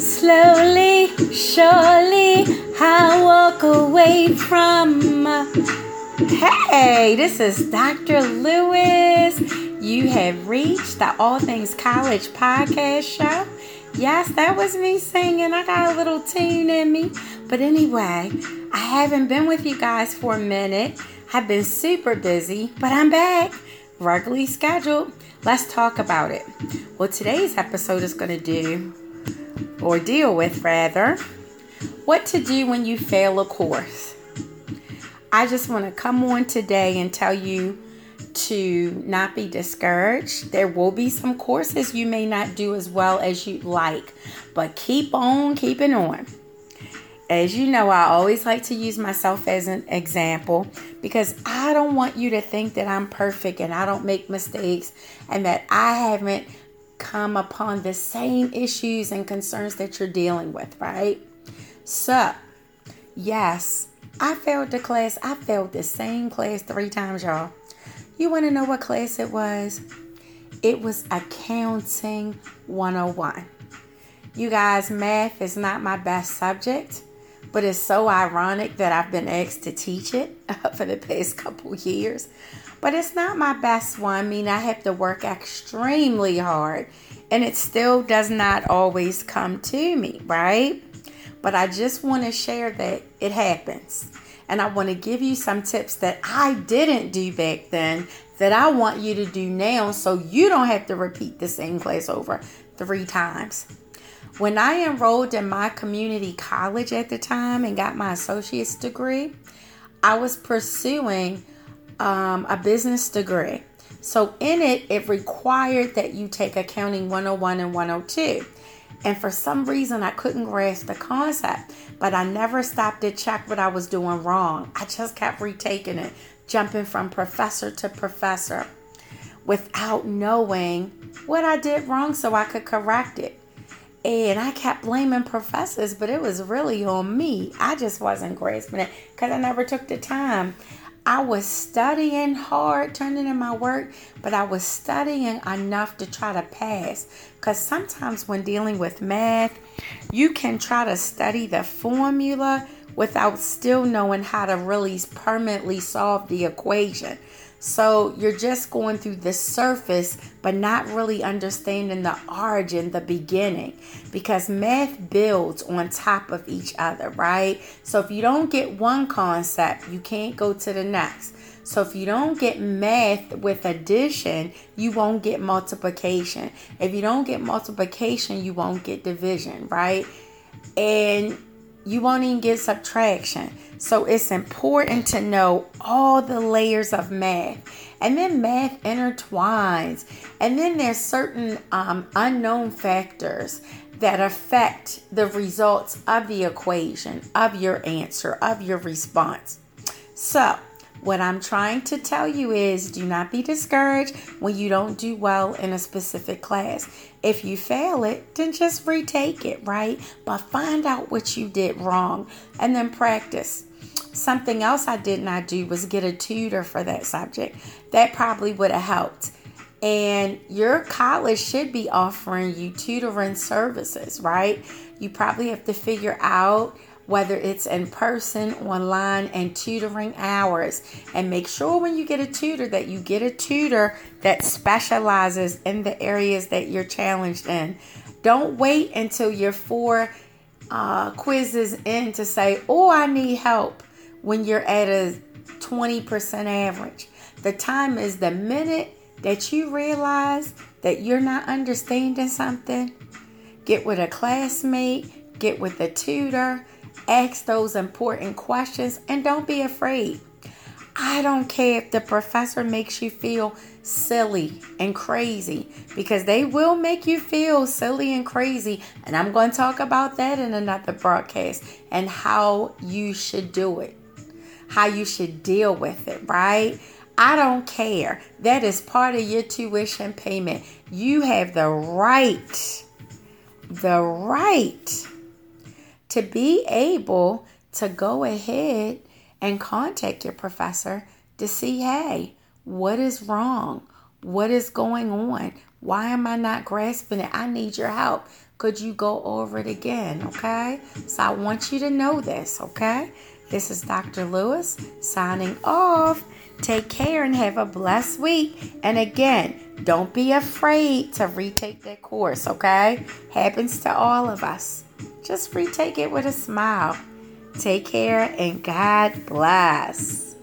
Slowly, surely, I walk away from. Hey, this is Dr. Lewis. You have reached the All Things College podcast show. Yes, that was me singing. I got a little tune in me. But anyway, I haven't been with you guys for a minute. I've been super busy, but I'm back. Regularly scheduled. Let's talk about it. Well, today's episode is going to do, or deal with rather, what to do when you fail a course. I just want to come on today and tell you to not be discouraged. There will be some courses you may not do as well as you'd like, but keep on keeping on. As you know, I always like to use myself as an example because I don't want you to think that I'm perfect and I don't make mistakes and that I haven't come upon the same issues and concerns that you're dealing with, right? So, yes, I failed the class. I failed the same class three times, y'all. You want to know what class it was? It was Accounting 101. You guys, math is not my best subject, but it's so ironic that I've been asked to teach it for the past couple years. But it's not my best one. I mean, I have to work extremely hard, and it still does not always come to me, right? But I just want to share that it happens. And I want to give you some tips that I didn't do back then that I want you to do now so you don't have to repeat the same class over three times. When I enrolled in my community college at the time and got my associate's degree, I was pursuing um, a business degree. So, in it, it required that you take accounting 101 and 102. And for some reason, I couldn't grasp the concept, but I never stopped to check what I was doing wrong. I just kept retaking it, jumping from professor to professor without knowing what I did wrong so I could correct it. And I kept blaming professors, but it was really on me. I just wasn't grasping it because I never took the time. I was studying hard, turning in my work, but I was studying enough to try to pass. Because sometimes when dealing with math, you can try to study the formula without still knowing how to really permanently solve the equation. So you're just going through the surface, but not really understanding the origin, the beginning, because math builds on top of each other, right? So if you don't get one concept, you can't go to the next. So if you don't get math with addition, you won't get multiplication. If you don't get multiplication, you won't get division, right? And you won't even get subtraction. So it's important to know all the layers of math. And then math intertwines. And then there's certain um, unknown factors that affect the results of the equation, of your answer, of your response. So, what I'm trying to tell you is do not be discouraged when you don't do well in a specific class. If you fail it, then just retake it, right? But find out what you did wrong and then practice. Something else I did not do was get a tutor for that subject. That probably would have helped. And your college should be offering you tutoring services, right? You probably have to figure out whether it's in person, online, and tutoring hours. And make sure when you get a tutor that you get a tutor that specializes in the areas that you're challenged in. Don't wait until you're four uh, quizzes in to say, Oh, I need help when you're at a 20% average. The time is the minute that you realize that you're not understanding something. Get with a classmate, get with a tutor, ask those important questions, and don't be afraid. I don't care if the professor makes you feel silly and crazy because they will make you feel silly and crazy. And I'm going to talk about that in another broadcast and how you should do it, how you should deal with it, right? I don't care. That is part of your tuition payment. You have the right, the right to be able to go ahead and contact your professor to see hey, what is wrong? What is going on? Why am I not grasping it? I need your help. Could you go over it again? Okay. So I want you to know this. Okay. This is Dr. Lewis signing off. Take care and have a blessed week. And again, don't be afraid to retake that course, okay? Happens to all of us. Just retake it with a smile. Take care and God bless.